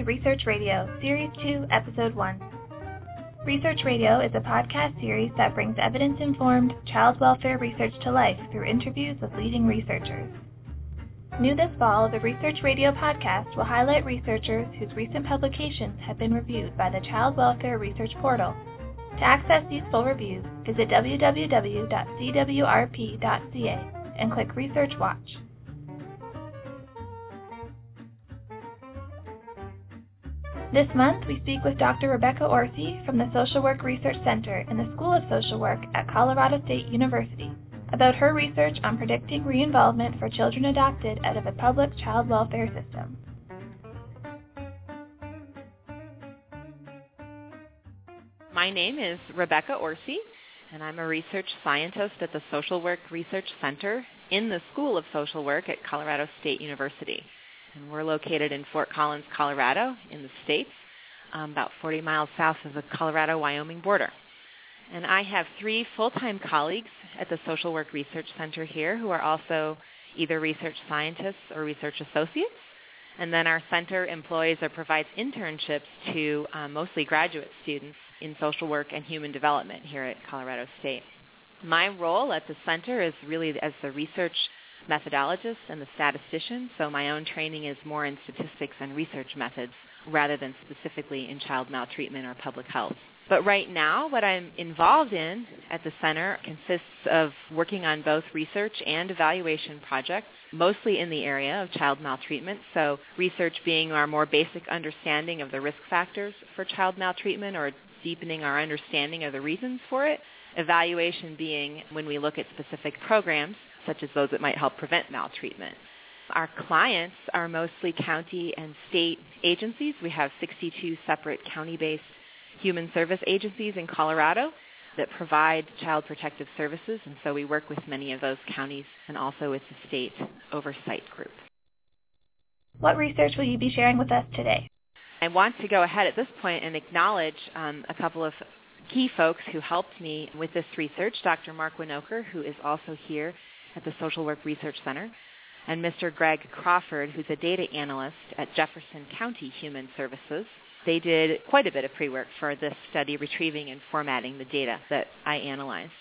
to Research Radio, Series 2, Episode 1. Research Radio is a podcast series that brings evidence-informed child welfare research to life through interviews with leading researchers. New this fall, the Research Radio podcast will highlight researchers whose recent publications have been reviewed by the Child Welfare Research Portal. To access these full reviews, visit www.cwrp.ca and click Research Watch. This month, we speak with Dr. Rebecca Orsi from the Social Work Research Center in the School of Social Work at Colorado State University about her research on predicting reinvolvement for children adopted out of a public child welfare system. My name is Rebecca Orsi, and I'm a research scientist at the Social Work Research Center in the School of Social Work at Colorado State University and we're located in Fort Collins, Colorado, in the States, um, about 40 miles south of the Colorado-Wyoming border. And I have three full-time colleagues at the Social Work Research Center here who are also either research scientists or research associates. And then our center employs or provides internships to um, mostly graduate students in social work and human development here at Colorado State. My role at the center is really as the research methodologist and the statistician, so my own training is more in statistics and research methods rather than specifically in child maltreatment or public health. But right now, what I'm involved in at the center consists of working on both research and evaluation projects, mostly in the area of child maltreatment. So research being our more basic understanding of the risk factors for child maltreatment or deepening our understanding of the reasons for it. Evaluation being when we look at specific programs such as those that might help prevent maltreatment. Our clients are mostly county and state agencies. We have 62 separate county-based human service agencies in Colorado that provide child protective services, and so we work with many of those counties and also with the state oversight group. What research will you be sharing with us today? I want to go ahead at this point and acknowledge um, a couple of key folks who helped me with this research. Dr. Mark Winokur, who is also here at the Social Work Research Center, and Mr. Greg Crawford, who's a data analyst at Jefferson County Human Services. They did quite a bit of pre-work for this study, retrieving and formatting the data that I analyzed.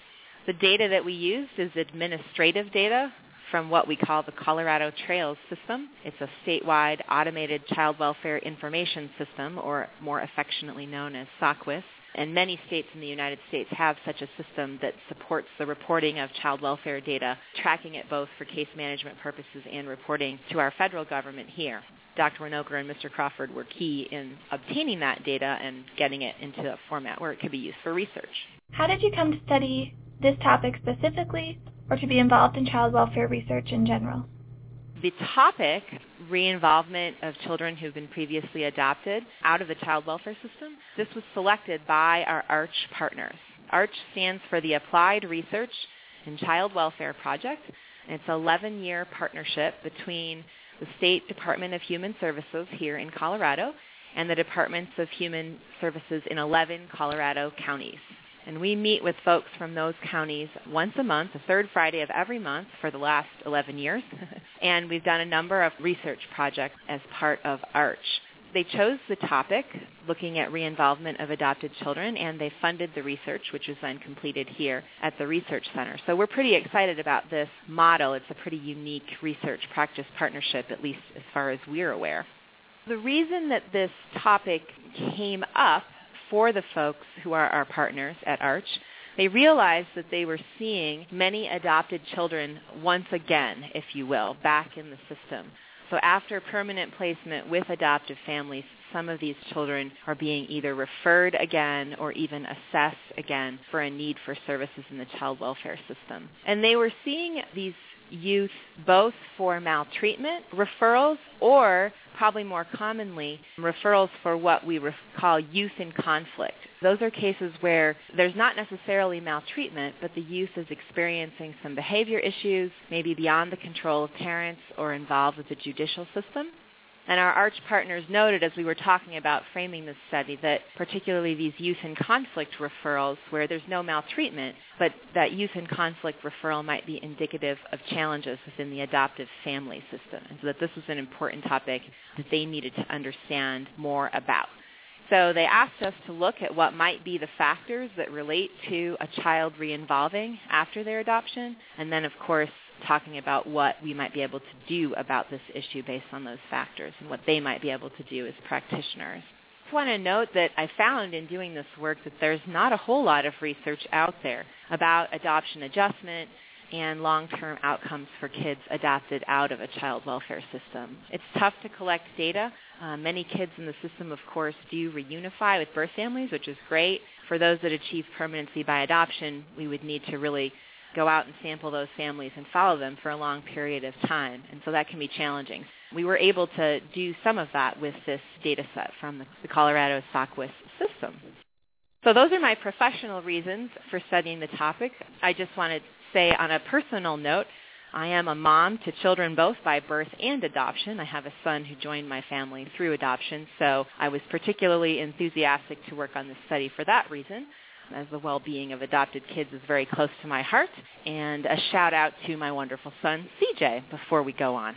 The data that we used is administrative data from what we call the Colorado Trails System. It's a statewide automated child welfare information system, or more affectionately known as SACWIS and many states in the United States have such a system that supports the reporting of child welfare data, tracking it both for case management purposes and reporting to our federal government here. Dr. Winokur and Mr. Crawford were key in obtaining that data and getting it into a format where it could be used for research. How did you come to study this topic specifically or to be involved in child welfare research in general? The topic, re-involvement of children who've been previously adopted out of the child welfare system, this was selected by our ARCH partners. ARCH stands for the Applied Research and Child Welfare Project. And it's an 11-year partnership between the State Department of Human Services here in Colorado and the Departments of Human Services in 11 Colorado counties. And we meet with folks from those counties once a month, the third Friday of every month for the last 11 years. and we've done a number of research projects as part of ARCH. They chose the topic, looking at reinvolvement of adopted children, and they funded the research, which was then completed here at the Research Center. So we're pretty excited about this model. It's a pretty unique research practice partnership, at least as far as we're aware. The reason that this topic came up for the folks who are our partners at Arch, they realized that they were seeing many adopted children once again, if you will, back in the system. So after permanent placement with adoptive families, some of these children are being either referred again or even assessed again for a need for services in the child welfare system. And they were seeing these youth both for maltreatment referrals or probably more commonly referrals for what we call youth in conflict. Those are cases where there's not necessarily maltreatment, but the youth is experiencing some behavior issues, maybe beyond the control of parents or involved with the judicial system. And our ARCH partners noted as we were talking about framing this study that particularly these youth in conflict referrals where there's no maltreatment, but that youth in conflict referral might be indicative of challenges within the adoptive family system. And so that this was an important topic that they needed to understand more about. So they asked us to look at what might be the factors that relate to a child reinvolving after their adoption, and then of course talking about what we might be able to do about this issue based on those factors and what they might be able to do as practitioners. I just want to note that I found in doing this work that there's not a whole lot of research out there about adoption adjustment and long-term outcomes for kids adopted out of a child welfare system. It's tough to collect data. Uh, many kids in the system, of course, do reunify with birth families, which is great. For those that achieve permanency by adoption, we would need to really go out and sample those families and follow them for a long period of time. And so that can be challenging. We were able to do some of that with this data set from the, Colorado SACWIS system. So those are my professional reasons for studying the topic. I just want to say on a personal note, I am a mom to children both by birth and adoption. I have a son who joined my family through adoption, so I was particularly enthusiastic to work on this study for that reason as the well-being of adopted kids is very close to my heart. And a shout out to my wonderful son, CJ, before we go on.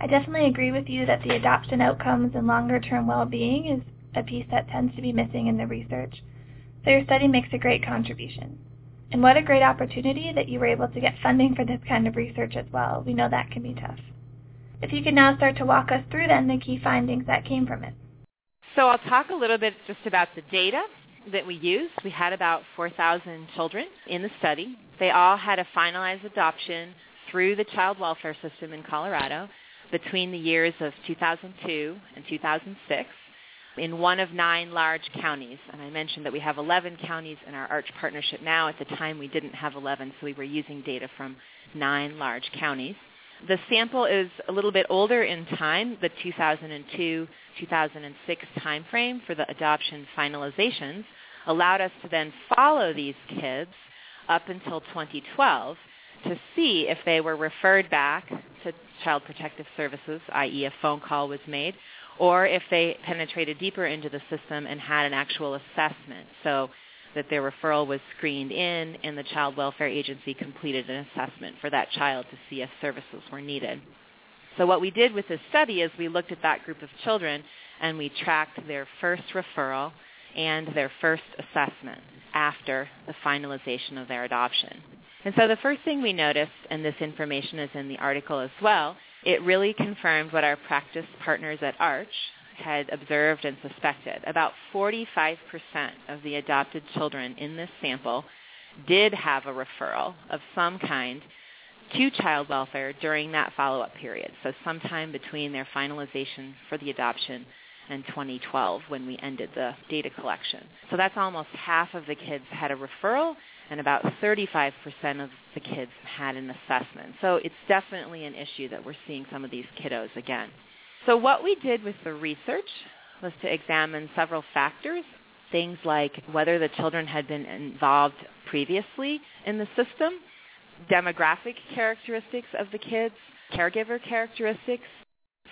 I definitely agree with you that the adoption outcomes and longer-term well-being is a piece that tends to be missing in the research. So your study makes a great contribution. And what a great opportunity that you were able to get funding for this kind of research as well. We know that can be tough. If you could now start to walk us through then the key findings that came from it. So I'll talk a little bit just about the data that we used. We had about 4,000 children in the study. They all had a finalized adoption through the child welfare system in Colorado between the years of 2002 and 2006 in one of nine large counties. And I mentioned that we have 11 counties in our ARCH partnership now. At the time we didn't have 11, so we were using data from nine large counties. The sample is a little bit older in time, the 2002-2006 timeframe for the adoption finalizations allowed us to then follow these kids up until 2012 to see if they were referred back to Child Protective Services, i.e. a phone call was made, or if they penetrated deeper into the system and had an actual assessment. So that their referral was screened in and the child welfare agency completed an assessment for that child to see if services were needed. So what we did with this study is we looked at that group of children and we tracked their first referral and their first assessment after the finalization of their adoption. And so the first thing we noticed, and this information is in the article as well, it really confirmed what our practice partners at ARCH had observed and suspected. About 45% of the adopted children in this sample did have a referral of some kind to child welfare during that follow-up period, so sometime between their finalization for the adoption and 2012 when we ended the data collection. So that's almost half of the kids had a referral and about 35% of the kids had an assessment. So it's definitely an issue that we're seeing some of these kiddos again. So what we did with the research was to examine several factors, things like whether the children had been involved previously in the system, demographic characteristics of the kids, caregiver characteristics.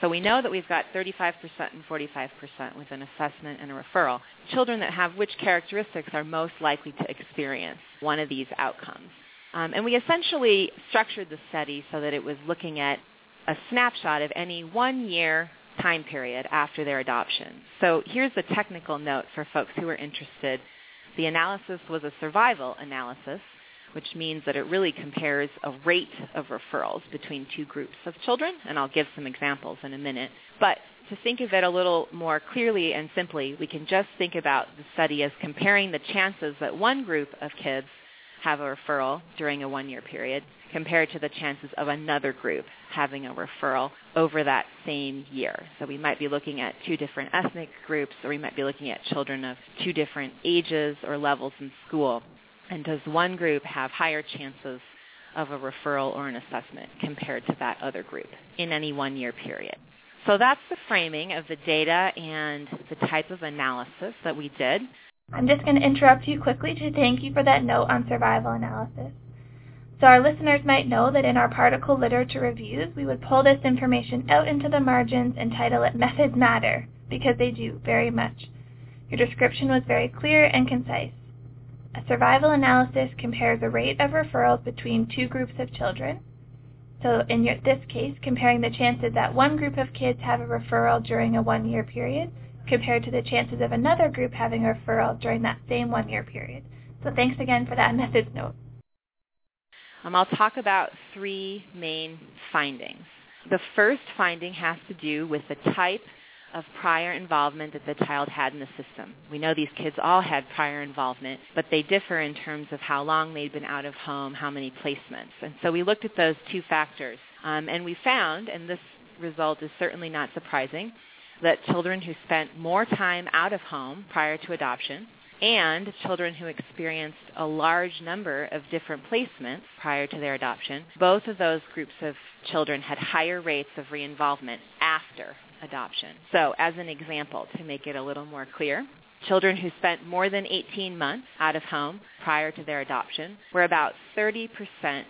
So we know that we've got 35% and 45% with an assessment and a referral. Children that have which characteristics are most likely to experience one of these outcomes. Um, and we essentially structured the study so that it was looking at a snapshot of any one year time period after their adoption. So here's the technical note for folks who are interested. The analysis was a survival analysis, which means that it really compares a rate of referrals between two groups of children, and I'll give some examples in a minute. But to think of it a little more clearly and simply, we can just think about the study as comparing the chances that one group of kids have a referral during a one-year period compared to the chances of another group having a referral over that same year. So we might be looking at two different ethnic groups or we might be looking at children of two different ages or levels in school. And does one group have higher chances of a referral or an assessment compared to that other group in any one-year period? So that's the framing of the data and the type of analysis that we did. I'm just going to interrupt you quickly to thank you for that note on survival analysis. So our listeners might know that in our particle literature reviews, we would pull this information out into the margins and title it Methods Matter, because they do very much. Your description was very clear and concise. A survival analysis compares the rate of referrals between two groups of children. So in your, this case, comparing the chances that one group of kids have a referral during a one-year period compared to the chances of another group having a referral during that same one-year period. So thanks again for that methods note. Um, I'll talk about three main findings. The first finding has to do with the type of prior involvement that the child had in the system. We know these kids all had prior involvement, but they differ in terms of how long they'd been out of home, how many placements. And so we looked at those two factors. Um, and we found, and this result is certainly not surprising, that children who spent more time out of home prior to adoption and children who experienced a large number of different placements prior to their adoption, both of those groups of children had higher rates of reinvolvement after adoption. So as an example, to make it a little more clear, children who spent more than 18 months out of home prior to their adoption were about 30%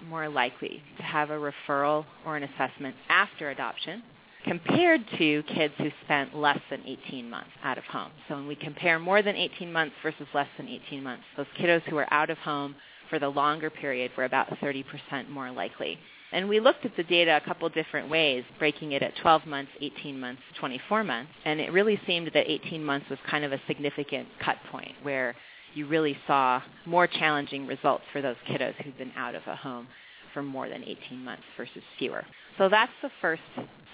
more likely to have a referral or an assessment after adoption compared to kids who spent less than 18 months out of home. So when we compare more than 18 months versus less than 18 months, those kiddos who were out of home for the longer period were about 30% more likely. And we looked at the data a couple different ways, breaking it at 12 months, 18 months, 24 months. And it really seemed that 18 months was kind of a significant cut point where you really saw more challenging results for those kiddos who'd been out of a home for more than 18 months versus fewer. So that's the first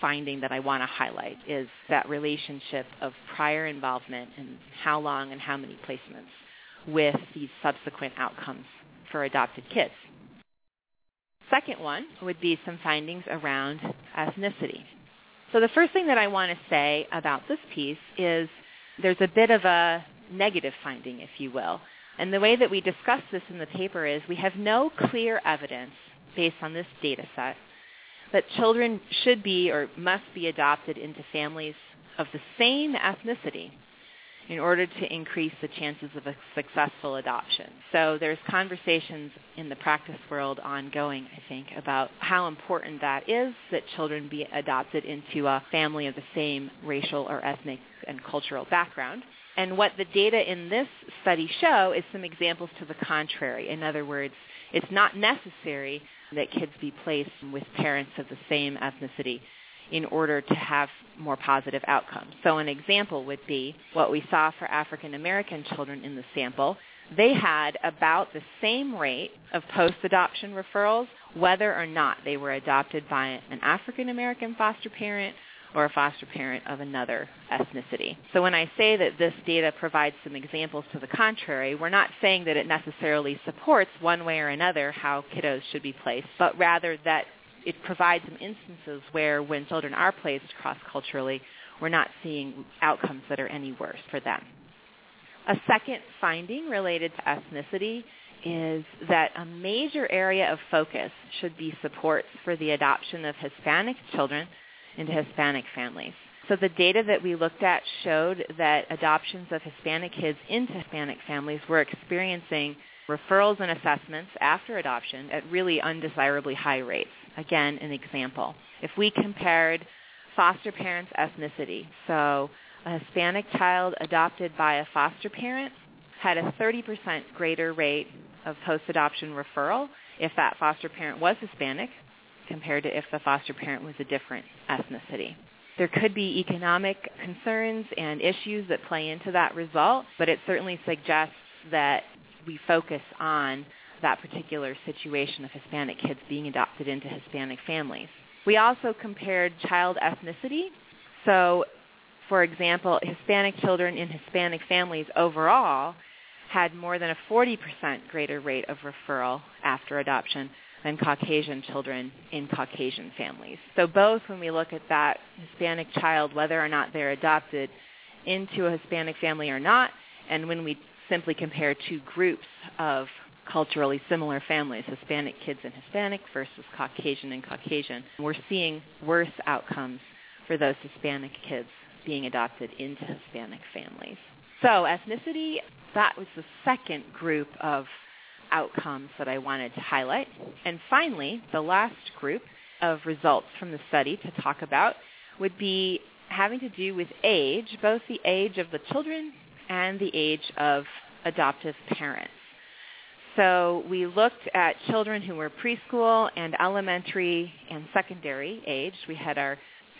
finding that I want to highlight is that relationship of prior involvement and how long and how many placements with these subsequent outcomes for adopted kids. Second one would be some findings around ethnicity. So the first thing that I want to say about this piece is there's a bit of a negative finding, if you will. And the way that we discuss this in the paper is we have no clear evidence based on this data set that children should be or must be adopted into families of the same ethnicity in order to increase the chances of a successful adoption. So there's conversations in the practice world ongoing, I think, about how important that is that children be adopted into a family of the same racial or ethnic and cultural background. And what the data in this study show is some examples to the contrary. In other words, it's not necessary that kids be placed with parents of the same ethnicity in order to have more positive outcomes. So an example would be what we saw for African American children in the sample. They had about the same rate of post-adoption referrals whether or not they were adopted by an African American foster parent or a foster parent of another ethnicity. So when I say that this data provides some examples to the contrary, we're not saying that it necessarily supports one way or another how kiddos should be placed, but rather that it provides some instances where when children are placed cross-culturally, we're not seeing outcomes that are any worse for them. A second finding related to ethnicity is that a major area of focus should be supports for the adoption of Hispanic children into Hispanic families. So the data that we looked at showed that adoptions of Hispanic kids into Hispanic families were experiencing referrals and assessments after adoption at really undesirably high rates. Again, an example. If we compared foster parents' ethnicity, so a Hispanic child adopted by a foster parent had a 30% greater rate of post-adoption referral if that foster parent was Hispanic compared to if the foster parent was a different ethnicity. There could be economic concerns and issues that play into that result, but it certainly suggests that we focus on that particular situation of Hispanic kids being adopted into Hispanic families. We also compared child ethnicity. So, for example, Hispanic children in Hispanic families overall had more than a 40% greater rate of referral after adoption than Caucasian children in Caucasian families. So both when we look at that Hispanic child, whether or not they're adopted into a Hispanic family or not, and when we simply compare two groups of culturally similar families, Hispanic kids and Hispanic versus Caucasian and Caucasian, we're seeing worse outcomes for those Hispanic kids being adopted into Hispanic families. So ethnicity, that was the second group of outcomes that I wanted to highlight. And finally, the last group of results from the study to talk about would be having to do with age, both the age of the children and the age of adoptive parents. So we looked at children who were preschool and elementary and secondary age. We had our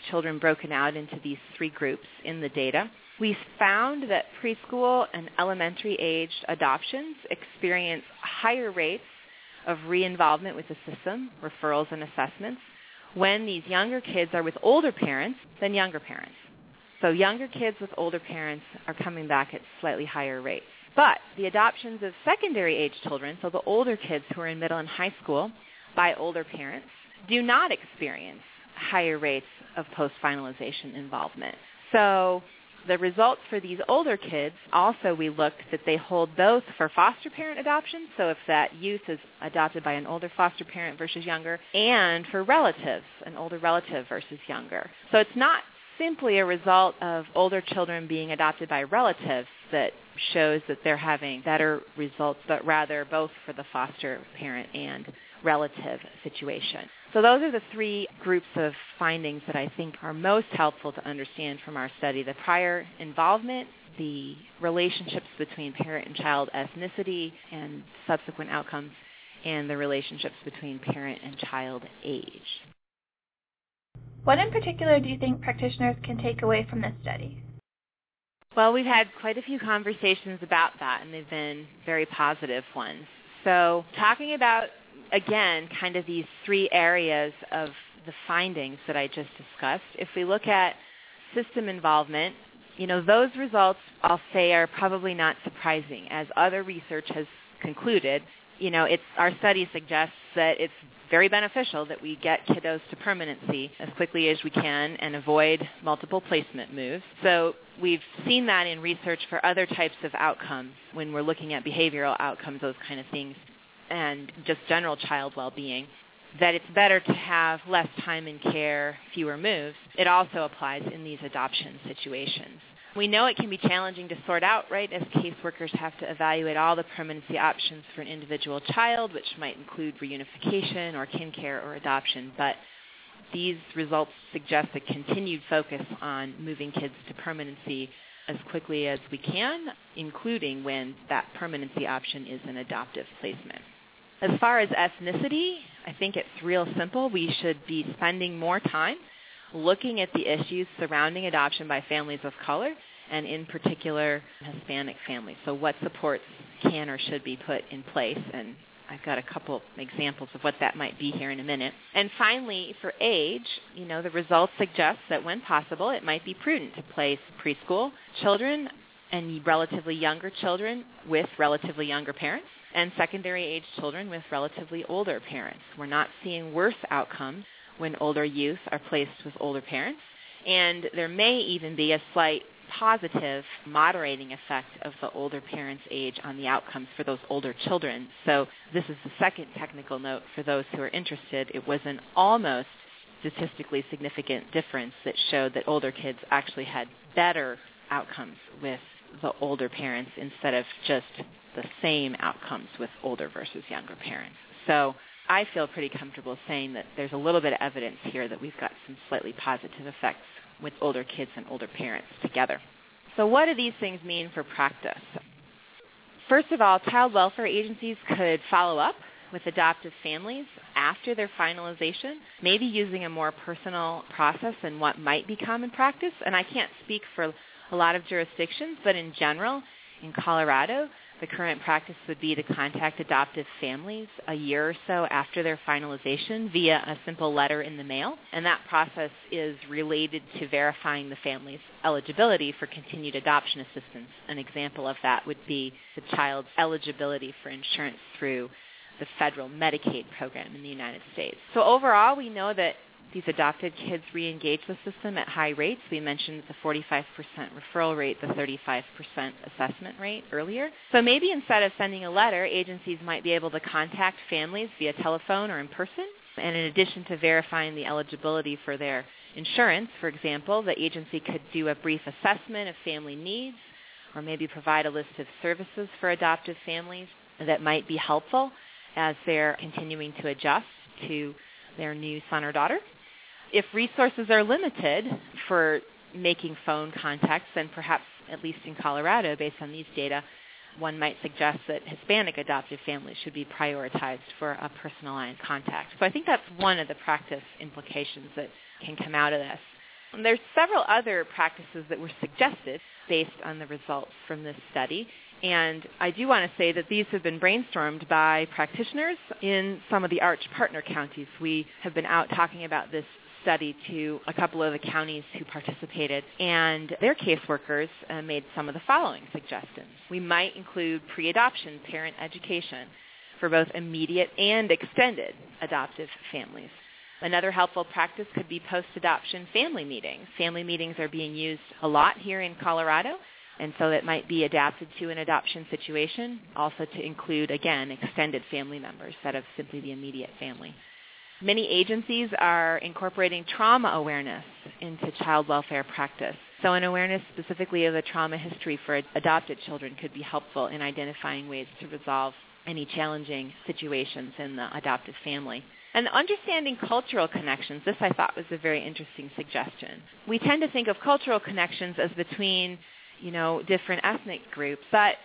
children broken out into these three groups in the data. We found that preschool and elementary aged adoptions experience higher rates of re-involvement with the system, referrals and assessments, when these younger kids are with older parents than younger parents. So younger kids with older parents are coming back at slightly higher rates. But the adoptions of secondary age children, so the older kids who are in middle and high school by older parents, do not experience higher rates of post-finalization involvement. So the results for these older kids, also we looked that they hold both for foster parent adoption, so if that youth is adopted by an older foster parent versus younger, and for relatives, an older relative versus younger. So it's not simply a result of older children being adopted by relatives that shows that they're having better results, but rather both for the foster parent and relative situation. So those are the three groups of findings that I think are most helpful to understand from our study. The prior involvement, the relationships between parent and child ethnicity and subsequent outcomes, and the relationships between parent and child age. What in particular do you think practitioners can take away from this study? Well, we've had quite a few conversations about that, and they've been very positive ones. So talking about, again, kind of these three areas of the findings that I just discussed, if we look at system involvement, you know, those results, I'll say, are probably not surprising. As other research has concluded, you know, it's, our study suggests that it's very beneficial that we get kiddos to permanency as quickly as we can and avoid multiple placement moves. So we've seen that in research for other types of outcomes when we're looking at behavioral outcomes, those kind of things, and just general child well-being that it's better to have less time in care, fewer moves. It also applies in these adoption situations. We know it can be challenging to sort out, right, as caseworkers have to evaluate all the permanency options for an individual child, which might include reunification or kin care or adoption. But these results suggest a continued focus on moving kids to permanency as quickly as we can, including when that permanency option is an adoptive placement. As far as ethnicity, I think it's real simple. We should be spending more time looking at the issues surrounding adoption by families of color and in particular Hispanic families. So what supports can or should be put in place and I've got a couple examples of what that might be here in a minute. And finally, for age, you know, the results suggest that when possible, it might be prudent to place preschool children and relatively younger children with relatively younger parents and secondary age children with relatively older parents. We're not seeing worse outcomes when older youth are placed with older parents. And there may even be a slight positive moderating effect of the older parent's age on the outcomes for those older children. So this is the second technical note for those who are interested. It was an almost statistically significant difference that showed that older kids actually had better outcomes with the older parents instead of just the same outcomes with older versus younger parents. So I feel pretty comfortable saying that there's a little bit of evidence here that we've got some slightly positive effects with older kids and older parents together. So what do these things mean for practice? First of all, child welfare agencies could follow up with adoptive families after their finalization, maybe using a more personal process than what might be common practice. And I can't speak for a lot of jurisdictions, but in general, in Colorado, the current practice would be to contact adoptive families a year or so after their finalization via a simple letter in the mail. And that process is related to verifying the family's eligibility for continued adoption assistance. An example of that would be the child's eligibility for insurance through the federal Medicaid program in the United States. So overall, we know that these adopted kids re-engage the system at high rates. We mentioned the 45% referral rate, the 35% assessment rate earlier. So maybe instead of sending a letter, agencies might be able to contact families via telephone or in person. And in addition to verifying the eligibility for their insurance, for example, the agency could do a brief assessment of family needs or maybe provide a list of services for adoptive families that might be helpful as they're continuing to adjust to their new son or daughter. If resources are limited for making phone contacts, then perhaps, at least in Colorado, based on these data, one might suggest that Hispanic adoptive families should be prioritized for a personalized contact. So I think that's one of the practice implications that can come out of this. And there's several other practices that were suggested based on the results from this study. And I do want to say that these have been brainstormed by practitioners in some of the ARCH partner counties. We have been out talking about this study to a couple of the counties who participated, and their caseworkers uh, made some of the following suggestions. We might include pre-adoption parent education for both immediate and extended adoptive families. Another helpful practice could be post-adoption family meetings. Family meetings are being used a lot here in Colorado, and so it might be adapted to an adoption situation, also to include, again, extended family members instead of simply the immediate family. Many agencies are incorporating trauma awareness into child welfare practice. So an awareness specifically of the trauma history for adopted children could be helpful in identifying ways to resolve any challenging situations in the adoptive family. And understanding cultural connections, this I thought was a very interesting suggestion. We tend to think of cultural connections as between, you know, different ethnic groups, but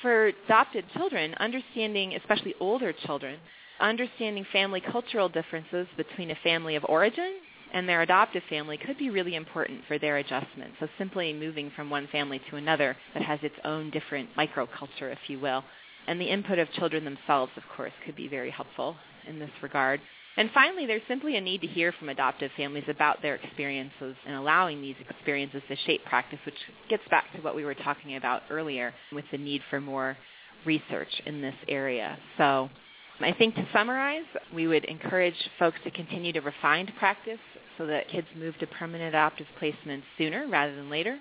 for adopted children, understanding especially older children, understanding family cultural differences between a family of origin and their adoptive family could be really important for their adjustment. So simply moving from one family to another that has its own different microculture, if you will. And the input of children themselves, of course, could be very helpful in this regard. And finally, there's simply a need to hear from adoptive families about their experiences and allowing these experiences to shape practice, which gets back to what we were talking about earlier with the need for more research in this area. So I think to summarize, we would encourage folks to continue to refine practice so that kids move to permanent adoptive placements sooner rather than later.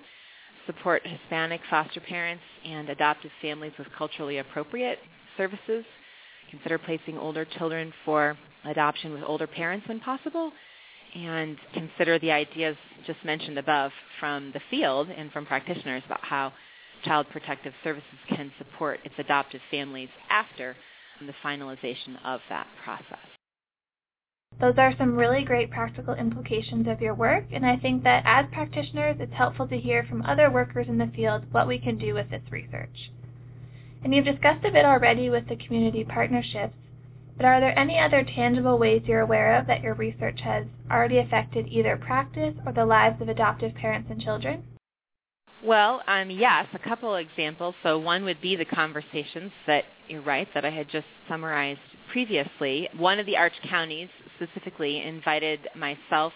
Support Hispanic foster parents and adoptive families with culturally appropriate services. Consider placing older children for adoption with older parents when possible. And consider the ideas just mentioned above from the field and from practitioners about how Child Protective Services can support its adoptive families after the finalization of that process. Those are some really great practical implications of your work, and I think that as practitioners, it's helpful to hear from other workers in the field what we can do with this research. And you've discussed a bit already with the community partnerships, but are there any other tangible ways you're aware of that your research has already affected either practice or the lives of adoptive parents and children? Well, um, yes, a couple examples. So one would be the conversations that you're right that I had just summarized previously. One of the Arch counties specifically invited myself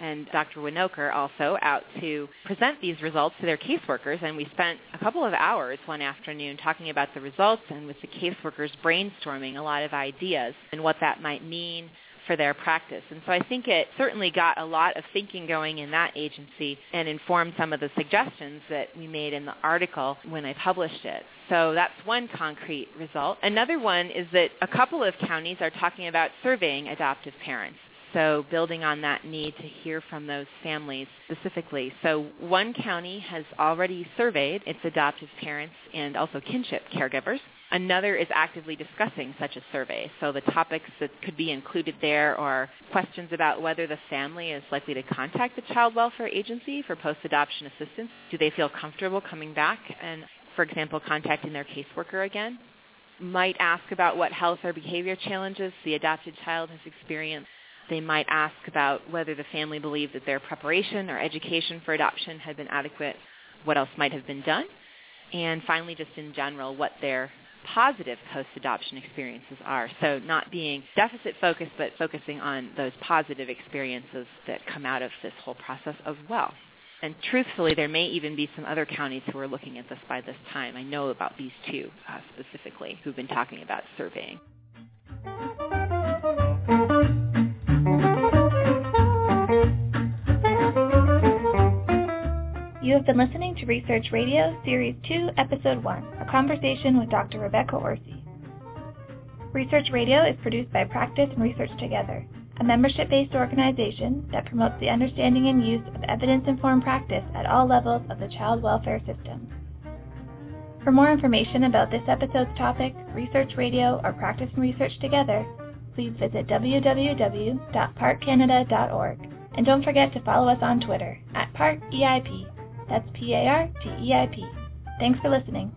and Dr. Winokur also out to present these results to their caseworkers, and we spent a couple of hours one afternoon talking about the results and with the caseworkers brainstorming a lot of ideas and what that might mean for their practice. And so I think it certainly got a lot of thinking going in that agency and informed some of the suggestions that we made in the article when I published it. So that's one concrete result. Another one is that a couple of counties are talking about surveying adoptive parents. So building on that need to hear from those families specifically. So one county has already surveyed its adoptive parents and also kinship caregivers. Another is actively discussing such a survey. So the topics that could be included there are questions about whether the family is likely to contact the child welfare agency for post-adoption assistance. Do they feel comfortable coming back and, for example, contacting their caseworker again? Might ask about what health or behavior challenges the adopted child has experienced. They might ask about whether the family believed that their preparation or education for adoption had been adequate, what else might have been done, and finally just in general what their positive post-adoption experiences are. So not being deficit focused, but focusing on those positive experiences that come out of this whole process as well. And truthfully, there may even be some other counties who are looking at this by this time. I know about these two uh, specifically who've been talking about surveying. have been listening to Research Radio, Series 2, Episode 1, a conversation with Dr. Rebecca Orsi. Research Radio is produced by Practice and Research Together, a membership-based organization that promotes the understanding and use of evidence-informed practice at all levels of the child welfare system. For more information about this episode's topic, Research Radio, or Practice and Research Together, please visit www.partcanada.org. And don't forget to follow us on Twitter at PARTEIP. That's P A R T E I P. Thanks for listening.